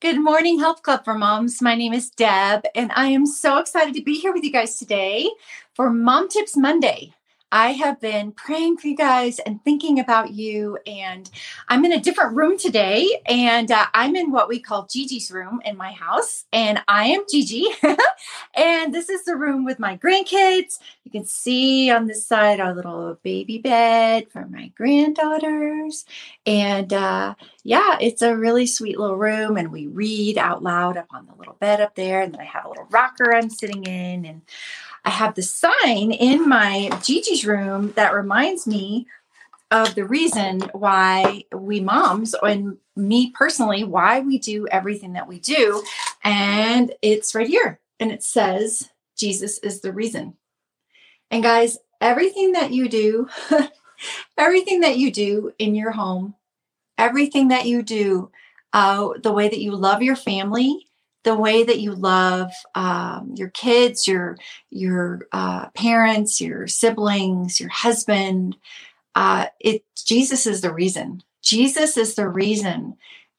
Good morning, Help Club for Moms. My name is Deb, and I am so excited to be here with you guys today for Mom Tips Monday. I have been praying for you guys and thinking about you. And I'm in a different room today. And uh, I'm in what we call Gigi's room in my house. And I am Gigi. and this is the room with my grandkids. You can see on this side our little baby bed for my granddaughters. And uh, yeah, it's a really sweet little room. And we read out loud up on the little bed up there. And then I have a little rocker I'm sitting in. And I have the sign in my Gigi's room that reminds me of the reason why we moms and me personally why we do everything that we do and it's right here and it says Jesus is the reason. And guys, everything that you do everything that you do in your home, everything that you do uh, the way that you love your family, the way that you love um, your kids, your your uh, parents, your siblings, your husband. Uh, it Jesus is the reason. Jesus is the reason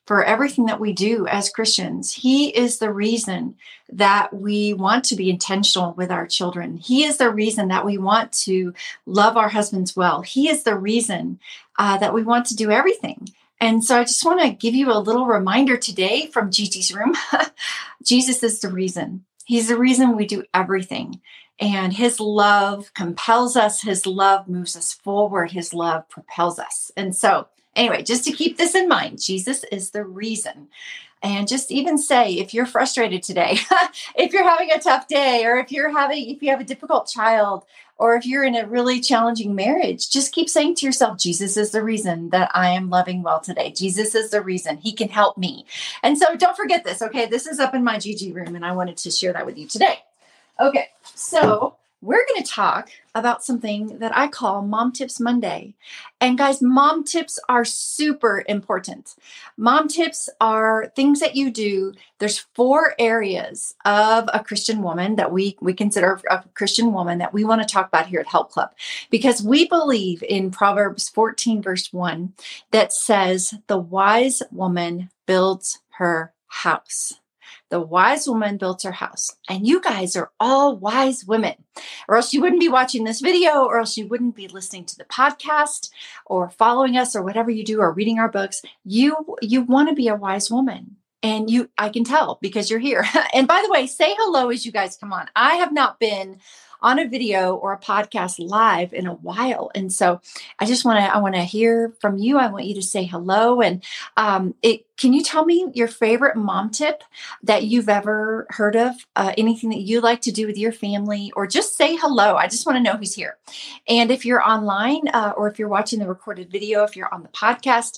for everything that we do as Christians. He is the reason that we want to be intentional with our children. He is the reason that we want to love our husbands well. He is the reason uh, that we want to do everything. And so I just want to give you a little reminder today from Gigi's room. Jesus is the reason. He's the reason we do everything. And his love compels us, his love moves us forward, his love propels us. And so, anyway, just to keep this in mind, Jesus is the reason. And just even say if you're frustrated today, if you're having a tough day, or if you're having, if you have a difficult child, or if you're in a really challenging marriage, just keep saying to yourself, Jesus is the reason that I am loving well today. Jesus is the reason he can help me. And so don't forget this, okay? This is up in my Gigi room, and I wanted to share that with you today. Okay, so we're going to talk about something that I call Mom Tips Monday. And guys, mom tips are super important. Mom tips are things that you do. There's four areas of a Christian woman that we we consider a Christian woman that we want to talk about here at Help Club because we believe in Proverbs 14 verse 1 that says the wise woman builds her house. The wise woman built her house. And you guys are all wise women, or else you wouldn't be watching this video, or else you wouldn't be listening to the podcast or following us or whatever you do or reading our books. You you want to be a wise woman. And you I can tell because you're here. and by the way, say hello as you guys come on. I have not been on a video or a podcast live in a while. And so I just want to, I want to hear from you. I want you to say hello. And um, it, can you tell me your favorite mom tip that you've ever heard of? Uh, anything that you like to do with your family, or just say hello? I just want to know who's here. And if you're online uh, or if you're watching the recorded video, if you're on the podcast,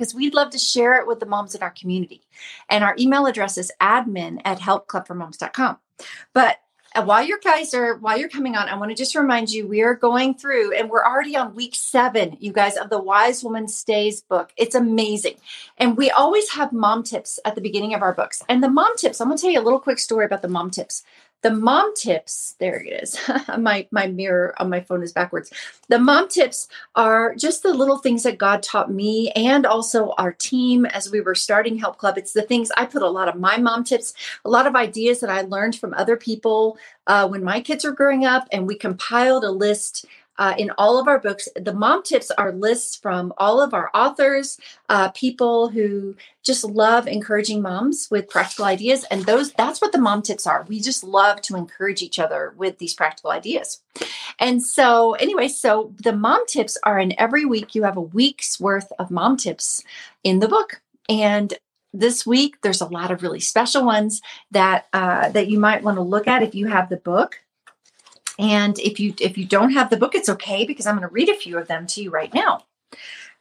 because we'd love to share it with the moms in our community. And our email address is admin at helpclubformoms.com. But uh, while your guys are while you're coming on, I want to just remind you we are going through and we're already on week seven, you guys, of the Wise Woman Stays book. It's amazing. And we always have mom tips at the beginning of our books. And the mom tips, I'm gonna tell you a little quick story about the mom tips the mom tips there it is. My my mirror on my phone is backwards. The mom tips are just the little things that god taught me and also our team as we were starting help club. It's the things i put a lot of my mom tips a lot of ideas that i learned from other people uh, when my kids were growing up and we compiled a list uh, in all of our books. The mom tips are lists from all of our authors, uh, people who just love encouraging moms with practical ideas, and those that's what the mom tips are. We just love to encourage each other with these practical ideas. And so, anyway, so the mom tips are in every week. You have a week's worth of mom tips in the book, and this week there's a lot of really special ones that uh, that you might want to look at if you have the book and if you if you don't have the book, it's okay because I'm going to read a few of them to you right now.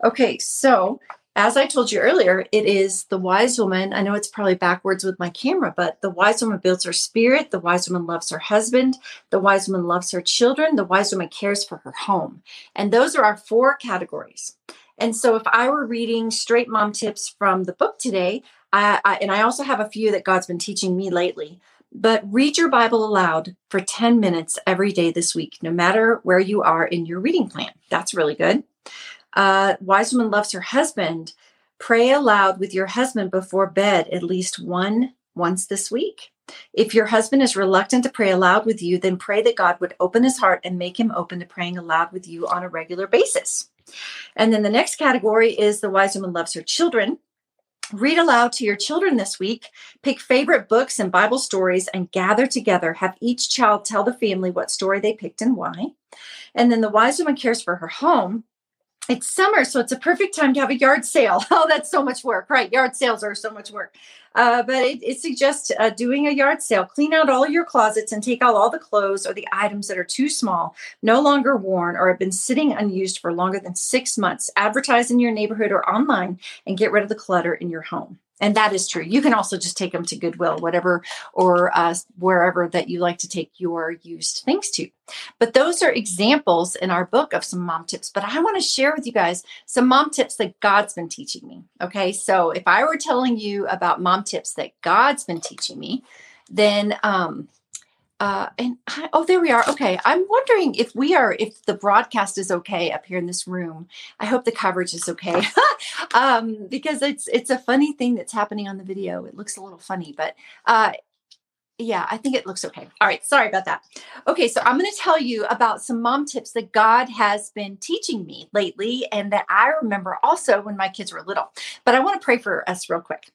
Okay, so as I told you earlier, it is the wise woman. I know it's probably backwards with my camera, but the wise woman builds her spirit. The wise woman loves her husband. The wise woman loves her children. The wise woman cares for her home. And those are our four categories. And so if I were reading straight mom tips from the book today, I, I, and I also have a few that God's been teaching me lately, but read your Bible aloud for 10 minutes every day this week, no matter where you are in your reading plan. That's really good. Uh, Wise Woman Loves Her Husband. Pray aloud with your husband before bed at least one once this week. If your husband is reluctant to pray aloud with you, then pray that God would open his heart and make him open to praying aloud with you on a regular basis. And then the next category is the wise woman loves her children. Read aloud to your children this week. Pick favorite books and Bible stories and gather together. Have each child tell the family what story they picked and why. And then the wise woman cares for her home it's summer, so it's a perfect time to have a yard sale. Oh, that's so much work, right? Yard sales are so much work. Uh, but it, it suggests uh, doing a yard sale. Clean out all your closets and take out all the clothes or the items that are too small, no longer worn, or have been sitting unused for longer than six months. Advertise in your neighborhood or online and get rid of the clutter in your home and that is true. You can also just take them to Goodwill, whatever, or uh, wherever that you like to take your used things to. But those are examples in our book of some mom tips. But I want to share with you guys some mom tips that God's been teaching me. Okay. So if I were telling you about mom tips that God's been teaching me, then um, uh, and I, oh, there we are. Okay, I'm wondering if we are, if the broadcast is okay up here in this room. I hope the coverage is okay, um, because it's it's a funny thing that's happening on the video. It looks a little funny, but uh, yeah, I think it looks okay. All right, sorry about that. Okay, so I'm going to tell you about some mom tips that God has been teaching me lately, and that I remember also when my kids were little. But I want to pray for us real quick.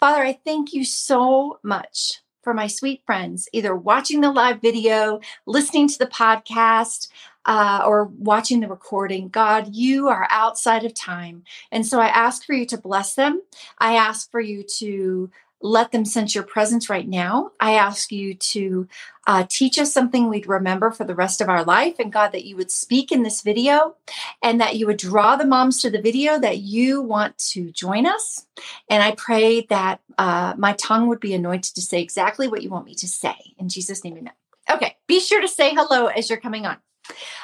Father, I thank you so much for my sweet friends, either watching the live video, listening to the podcast, uh, or watching the recording. God, you are outside of time. And so I ask for you to bless them. I ask for you to let them sense your presence right now. I ask you to uh, teach us something we'd remember for the rest of our life. And God, that you would speak in this video and that you would draw the moms to the video that you want to join us. And I pray that uh, my tongue would be anointed to say exactly what you want me to say. In Jesus' name, amen. Okay, be sure to say hello as you're coming on.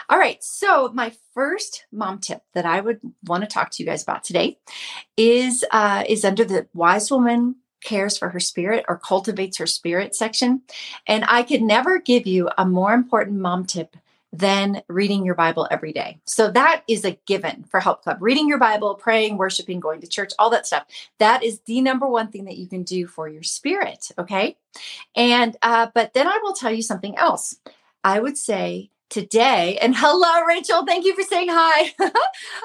All right, so my first mom tip that I would want to talk to you guys about today is uh, is under the wise woman cares for her spirit or cultivates her spirit section. And I could never give you a more important mom tip than reading your Bible every day. So that is a given for Help Club. Reading your Bible, praying, worshiping, going to church, all that stuff. That is the number one thing that you can do for your spirit. Okay. And, uh, but then I will tell you something else. I would say today. And hello, Rachel. Thank you for saying hi.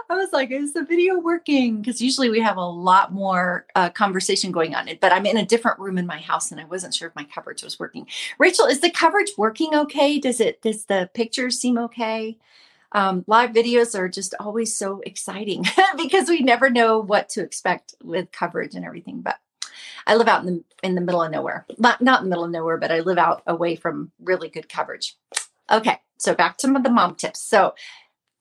I was like, is the video working? Because usually we have a lot more uh, conversation going on, but I'm in a different room in my house and I wasn't sure if my coverage was working. Rachel, is the coverage working okay? Does it, does the pictures seem okay? Um, live videos are just always so exciting because we never know what to expect with coverage and everything. But I live out in the in the middle of nowhere. Not not in the middle of nowhere, but I live out away from really good coverage. Okay, so back to the mom tips. So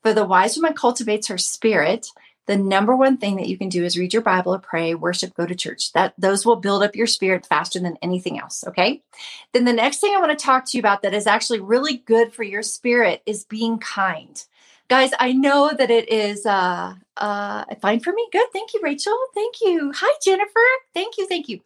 for the wise woman cultivates her spirit, the number one thing that you can do is read your Bible or pray, worship, go to church. That those will build up your spirit faster than anything else. Okay. Then the next thing I want to talk to you about that is actually really good for your spirit is being kind. Guys, I know that it is uh uh fine for me. Good. Thank you, Rachel. Thank you. Hi, Jennifer. Thank you. Thank you.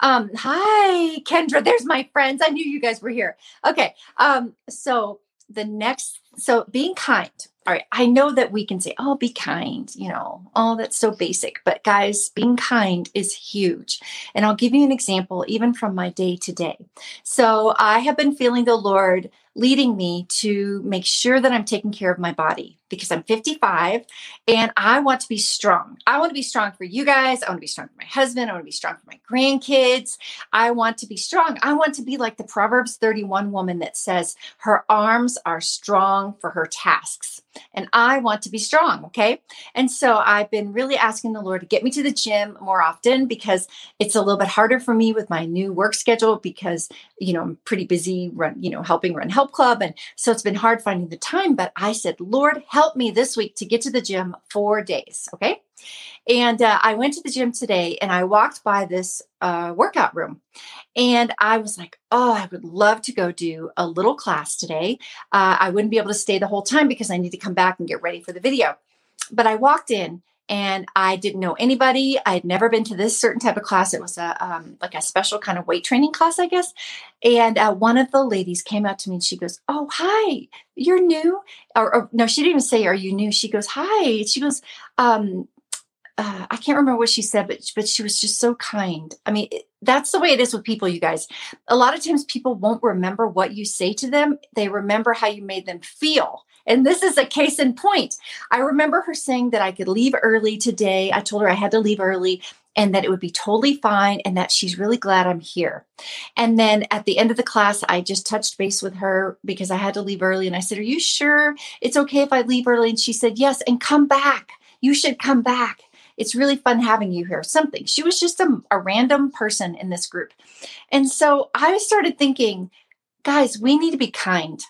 Um, hi, Kendra. There's my friends. I knew you guys were here. Okay. Um, so the next so being kind. All right i know that we can say oh be kind you know oh that's so basic but guys being kind is huge. And i'll give you an example even from my day to day. So i have been feeling the lord leading me to make sure that i'm taking care of my body because I'm 55 and I want to be strong. I want to be strong for you guys. I want to be strong for my husband. I want to be strong for my grandkids. I want to be strong. I want to be like the Proverbs 31 woman that says her arms are strong for her tasks. And I want to be strong. Okay. And so I've been really asking the Lord to get me to the gym more often because it's a little bit harder for me with my new work schedule because, you know, I'm pretty busy run, you know, helping run Help Club. And so it's been hard finding the time. But I said, Lord, help helped me this week to get to the gym four days. Okay. And uh, I went to the gym today and I walked by this uh, workout room and I was like, oh, I would love to go do a little class today. Uh, I wouldn't be able to stay the whole time because I need to come back and get ready for the video. But I walked in and I didn't know anybody. I had never been to this certain type of class. It was a um, like a special kind of weight training class, I guess. And uh, one of the ladies came up to me and she goes, "Oh, hi, you're new." Or, or no, she didn't even say, "Are you new?" She goes, "Hi." She goes, um, uh, I can't remember what she said, but but she was just so kind. I mean, it, that's the way it is with people, you guys. A lot of times, people won't remember what you say to them; they remember how you made them feel. And this is a case in point. I remember her saying that I could leave early today. I told her I had to leave early and that it would be totally fine and that she's really glad I'm here. And then at the end of the class, I just touched base with her because I had to leave early. And I said, Are you sure it's okay if I leave early? And she said, Yes, and come back. You should come back. It's really fun having you here. Something. She was just a, a random person in this group. And so I started thinking, guys, we need to be kind.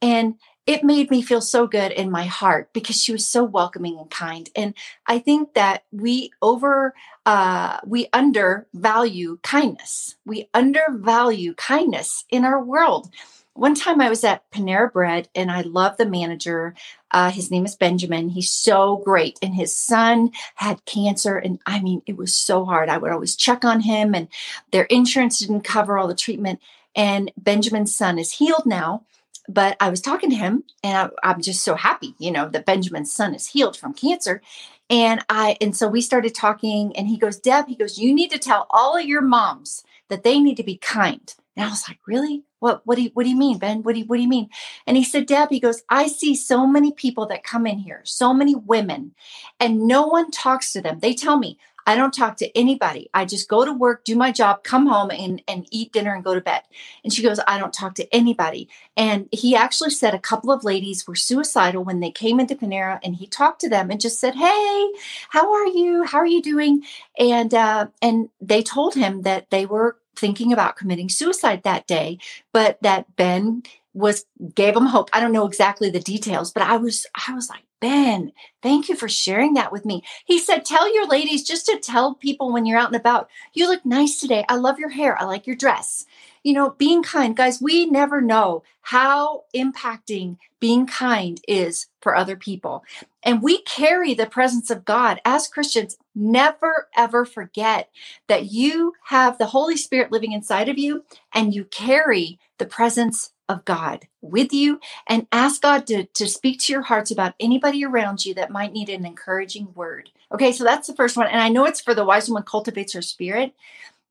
And it made me feel so good in my heart because she was so welcoming and kind. And I think that we over, uh, we undervalue kindness. We undervalue kindness in our world one time I was at Panera Bread and I love the manager. Uh, his name is Benjamin. He's so great. And his son had cancer. And I mean, it was so hard. I would always check on him, and their insurance didn't cover all the treatment. And Benjamin's son is healed now. But I was talking to him, and I, I'm just so happy, you know, that Benjamin's son is healed from cancer. And I, and so we started talking, and he goes, Deb, he goes, you need to tell all of your moms that they need to be kind. And I was like, really? What what do you what do you mean, Ben? What do you what do you mean? And he said, Deb, he goes, I see so many people that come in here, so many women, and no one talks to them. They tell me, I don't talk to anybody. I just go to work, do my job, come home and, and eat dinner and go to bed. And she goes, I don't talk to anybody. And he actually said a couple of ladies were suicidal when they came into Panera and he talked to them and just said, Hey, how are you? How are you doing? And uh, and they told him that they were thinking about committing suicide that day, but that Ben was gave him hope. I don't know exactly the details, but I was I was like, Ben, thank you for sharing that with me. He said, Tell your ladies just to tell people when you're out and about, you look nice today. I love your hair. I like your dress you know, being kind, guys, we never know how impacting being kind is for other people. And we carry the presence of God as Christians. Never, ever forget that you have the Holy Spirit living inside of you and you carry the presence of God with you and ask God to, to speak to your hearts about anybody around you that might need an encouraging word. Okay, so that's the first one. And I know it's for the wise woman cultivates her spirit,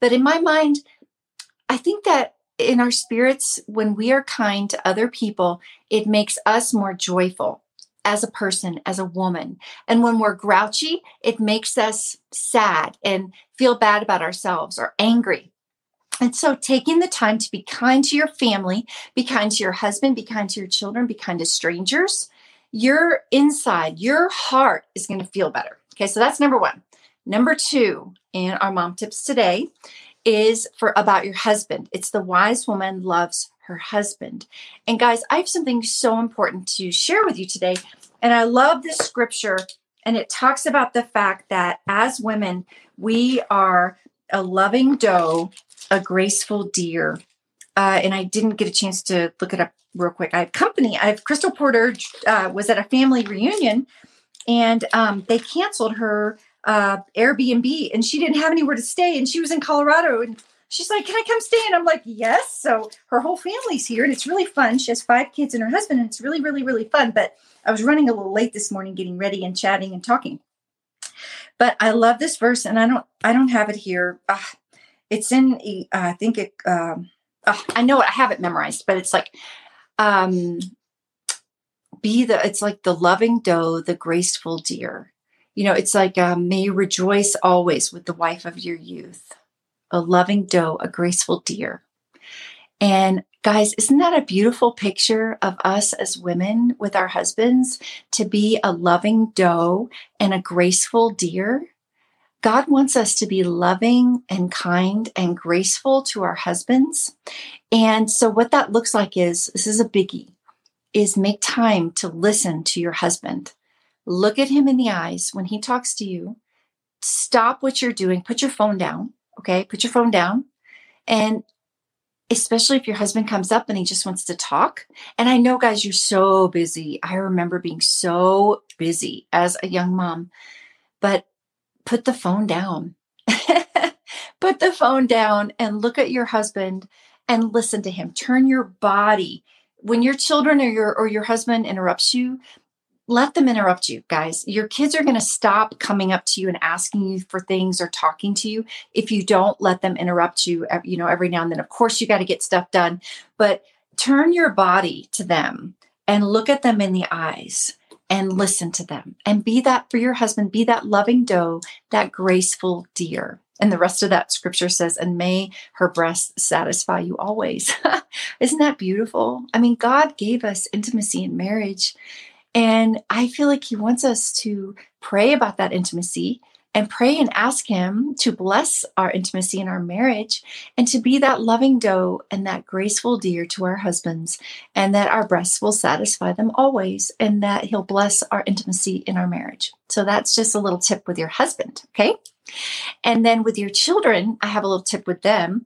but in my mind, I think that in our spirits, when we are kind to other people, it makes us more joyful as a person, as a woman. And when we're grouchy, it makes us sad and feel bad about ourselves or angry. And so, taking the time to be kind to your family, be kind to your husband, be kind to your children, be kind to strangers, your inside, your heart is going to feel better. Okay, so that's number one. Number two in our mom tips today is for about your husband. It's the wise woman loves her husband. And guys, I have something so important to share with you today. And I love this scripture and it talks about the fact that as women, we are a loving doe, a graceful deer. Uh, and I didn't get a chance to look it up real quick. I have company. I have Crystal Porter uh, was at a family reunion, and um, they canceled her uh, Airbnb and she didn't have anywhere to stay and she was in Colorado and she's like, Can I come stay? And I'm like, Yes. So her whole family's here and it's really fun. She has five kids and her husband, and it's really, really, really fun. But I was running a little late this morning getting ready and chatting and talking. But I love this verse and I don't I don't have it here. It's in uh, I think it um, uh, I know it, I have it memorized, but it's like um be the it's like the loving doe, the graceful deer you know, it's like, um, may rejoice always with the wife of your youth, a loving doe, a graceful deer. And guys, isn't that a beautiful picture of us as women with our husbands to be a loving doe and a graceful deer? God wants us to be loving and kind and graceful to our husbands. And so, what that looks like is this is a biggie is make time to listen to your husband. Look at him in the eyes when he talks to you. Stop what you're doing. Put your phone down. Okay. Put your phone down. And especially if your husband comes up and he just wants to talk. And I know, guys, you're so busy. I remember being so busy as a young mom. but put the phone down. put the phone down and look at your husband and listen to him. Turn your body. When your children or your or your husband interrupts you, let them interrupt you, guys. Your kids are going to stop coming up to you and asking you for things or talking to you if you don't let them interrupt you, you know, every now and then. Of course, you got to get stuff done, but turn your body to them and look at them in the eyes and listen to them and be that for your husband, be that loving doe, that graceful deer. And the rest of that scripture says, and may her breasts satisfy you always. Isn't that beautiful? I mean, God gave us intimacy in marriage. And I feel like He wants us to pray about that intimacy and pray and ask Him to bless our intimacy in our marriage and to be that loving doe and that graceful deer to our husbands, and that our breasts will satisfy them always, and that He'll bless our intimacy in our marriage. So that's just a little tip with your husband, okay? And then with your children, I have a little tip with them.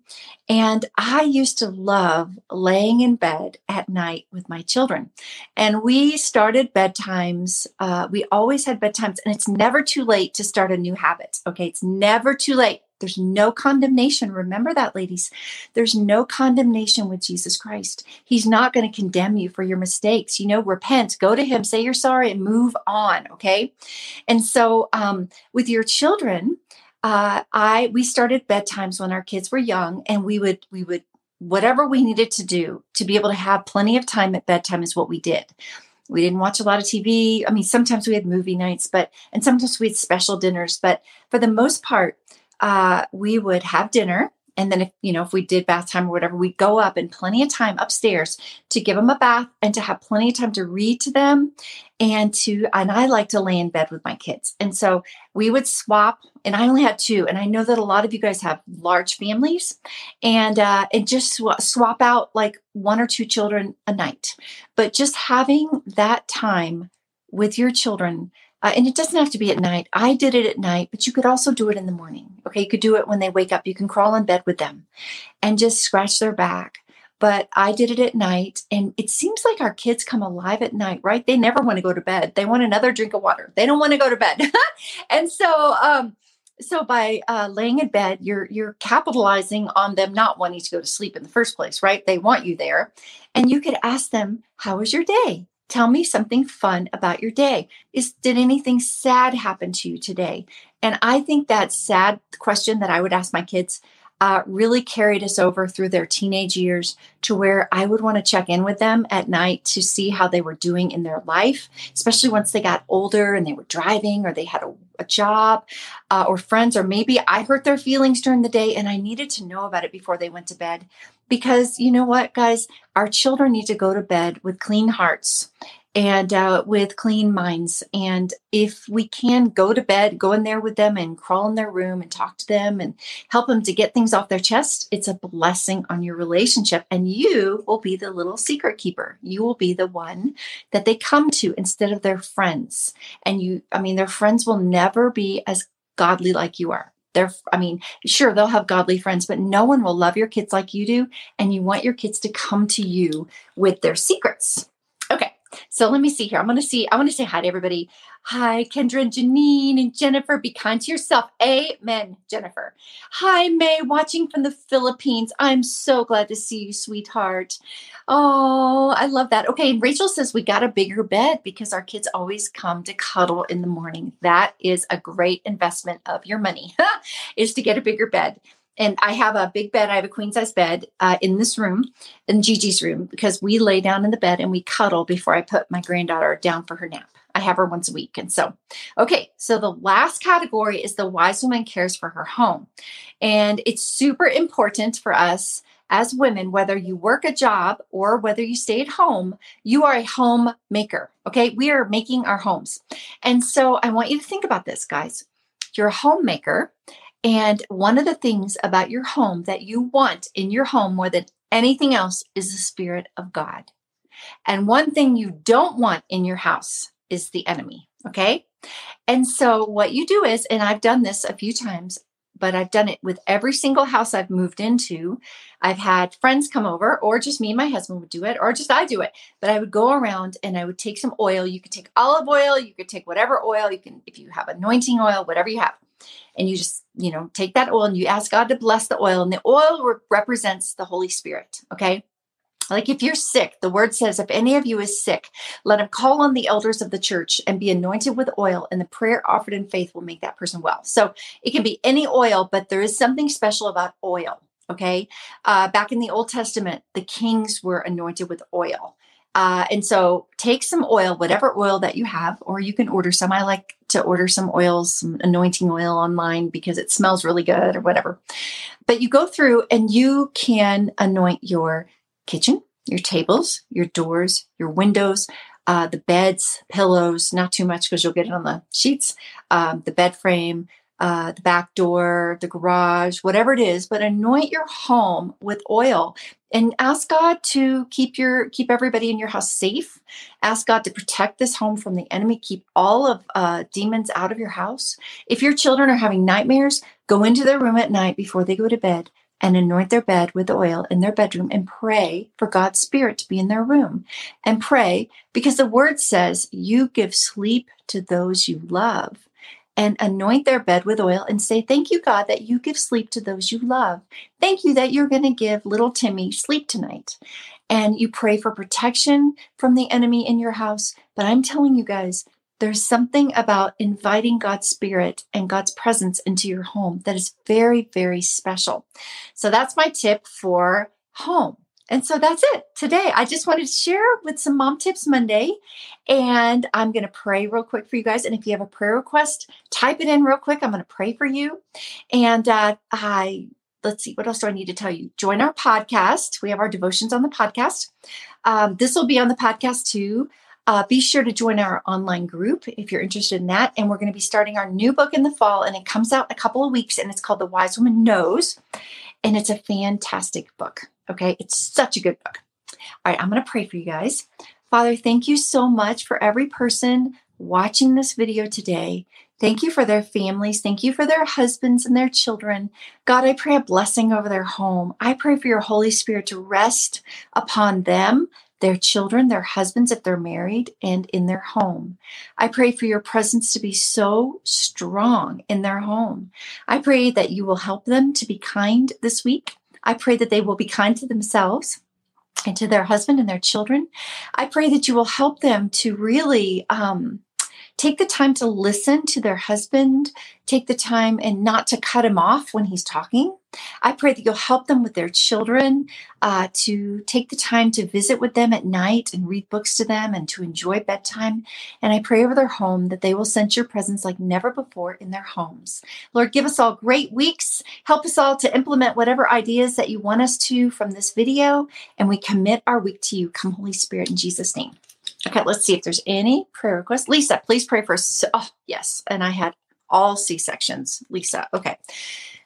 And I used to love laying in bed at night with my children. And we started bedtimes. Uh, we always had bedtimes, and it's never too late to start a new habit. Okay. It's never too late. There's no condemnation. Remember that, ladies. There's no condemnation with Jesus Christ. He's not going to condemn you for your mistakes. You know, repent, go to Him, say you're sorry, and move on. Okay. And so, um, with your children, uh, I we started bedtimes when our kids were young, and we would we would whatever we needed to do to be able to have plenty of time at bedtime is what we did. We didn't watch a lot of TV. I mean, sometimes we had movie nights, but and sometimes we had special dinners. But for the most part, uh, we would have dinner and then if you know if we did bath time or whatever we'd go up and plenty of time upstairs to give them a bath and to have plenty of time to read to them and to and i like to lay in bed with my kids. And so we would swap and i only had two and i know that a lot of you guys have large families and uh and just sw- swap out like one or two children a night. But just having that time with your children uh, and it doesn't have to be at night. I did it at night, but you could also do it in the morning. Okay. You could do it when they wake up. You can crawl in bed with them and just scratch their back. But I did it at night. And it seems like our kids come alive at night, right? They never want to go to bed. They want another drink of water. They don't want to go to bed. and so, um, so by uh, laying in bed you're you're capitalizing on them not wanting to go to sleep in the first place right they want you there and you could ask them how was your day Tell me something fun about your day. Is did anything sad happen to you today? And I think that sad question that I would ask my kids uh, really carried us over through their teenage years to where I would want to check in with them at night to see how they were doing in their life, especially once they got older and they were driving or they had a, a job uh, or friends, or maybe I hurt their feelings during the day and I needed to know about it before they went to bed. Because you know what, guys, our children need to go to bed with clean hearts and uh, with clean minds. And if we can go to bed, go in there with them and crawl in their room and talk to them and help them to get things off their chest, it's a blessing on your relationship. And you will be the little secret keeper. You will be the one that they come to instead of their friends. And you, I mean, their friends will never be as godly like you are. They're, I mean, sure, they'll have godly friends, but no one will love your kids like you do. And you want your kids to come to you with their secrets. So let me see here. I'm going to see, I want to say hi to everybody. Hi, Kendra and Janine and Jennifer. Be kind to yourself. Amen, Jennifer. Hi, May, watching from the Philippines. I'm so glad to see you, sweetheart. Oh, I love that. Okay, Rachel says we got a bigger bed because our kids always come to cuddle in the morning. That is a great investment of your money, is to get a bigger bed and I have a big bed. I have a queen size bed uh, in this room, in Gigi's room, because we lay down in the bed and we cuddle before I put my granddaughter down for her nap. I have her once a week. And so, okay, so the last category is the wise woman cares for her home. And it's super important for us as women, whether you work a job or whether you stay at home, you are a homemaker. Okay, we are making our homes. And so I want you to think about this, guys. You're a homemaker and one of the things about your home that you want in your home more than anything else is the Spirit of God. And one thing you don't want in your house is the enemy. Okay. And so what you do is, and I've done this a few times, but I've done it with every single house I've moved into. I've had friends come over, or just me and my husband would do it, or just I do it. But I would go around and I would take some oil. You could take olive oil, you could take whatever oil you can, if you have anointing oil, whatever you have. And you just, you know, take that oil and you ask God to bless the oil. And the oil re- represents the Holy Spirit. Okay. Like if you're sick, the word says, if any of you is sick, let him call on the elders of the church and be anointed with oil, and the prayer offered in faith will make that person well. So it can be any oil, but there is something special about oil. Okay. Uh, back in the Old Testament, the kings were anointed with oil. Uh, and so take some oil, whatever oil that you have, or you can order some. I like to order some oils, some anointing oil online because it smells really good or whatever. But you go through and you can anoint your kitchen, your tables, your doors, your windows, uh, the beds, pillows, not too much because you'll get it on the sheets, um, the bed frame, uh, the back door, the garage, whatever it is, but anoint your home with oil and ask God to keep your keep everybody in your house safe. Ask God to protect this home from the enemy. Keep all of uh, demons out of your house. If your children are having nightmares, go into their room at night before they go to bed and anoint their bed with oil in their bedroom and pray for God's Spirit to be in their room. And pray because the word says, You give sleep to those you love. And anoint their bed with oil and say, Thank you, God, that you give sleep to those you love. Thank you that you're going to give little Timmy sleep tonight. And you pray for protection from the enemy in your house. But I'm telling you guys, there's something about inviting God's spirit and God's presence into your home that is very, very special. So that's my tip for home. And so that's it today. I just wanted to share with some Mom Tips Monday. And I'm going to pray real quick for you guys. And if you have a prayer request, type it in real quick. I'm going to pray for you. And uh, I, let's see, what else do I need to tell you? Join our podcast. We have our devotions on the podcast. Um, this will be on the podcast too. Uh, be sure to join our online group if you're interested in that. And we're going to be starting our new book in the fall, and it comes out in a couple of weeks, and it's called The Wise Woman Knows. And it's a fantastic book. Okay. It's such a good book. All right. I'm going to pray for you guys. Father, thank you so much for every person watching this video today. Thank you for their families. Thank you for their husbands and their children. God, I pray a blessing over their home. I pray for your Holy Spirit to rest upon them their children, their husbands, if they're married, and in their home. I pray for your presence to be so strong in their home. I pray that you will help them to be kind this week. I pray that they will be kind to themselves and to their husband and their children. I pray that you will help them to really um, take the time to listen to their husband, take the time and not to cut him off when he's talking. I pray that you'll help them with their children, uh, to take the time to visit with them at night and read books to them and to enjoy bedtime. And I pray over their home that they will sense your presence like never before in their homes. Lord, give us all great weeks. Help us all to implement whatever ideas that you want us to from this video. And we commit our week to you. Come, Holy Spirit, in Jesus' name. Okay, let's see if there's any prayer requests. Lisa, please pray for us. Oh, yes. And I had all C sections. Lisa, okay.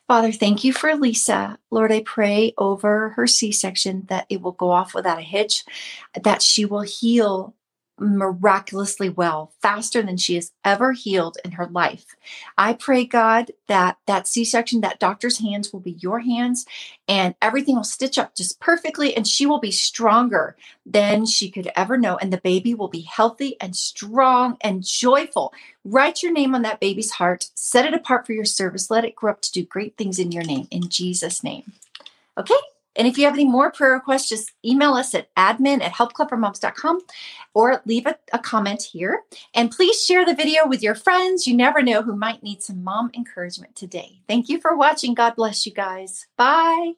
Father, thank you for Lisa. Lord, I pray over her C section that it will go off without a hitch, that she will heal miraculously well, faster than she has ever healed in her life. I pray, God, that that C section, that doctor's hands will be your hands and everything will stitch up just perfectly and she will be stronger than she could ever know. And the baby will be healthy and strong and joyful. Write your name on that baby's heart, set it apart for your service, let it grow up to do great things in your name. In Jesus' name. Okay, and if you have any more prayer requests, just email us at admin at helpclubformoms.com or leave a, a comment here. And please share the video with your friends. You never know who might need some mom encouragement today. Thank you for watching. God bless you guys. Bye.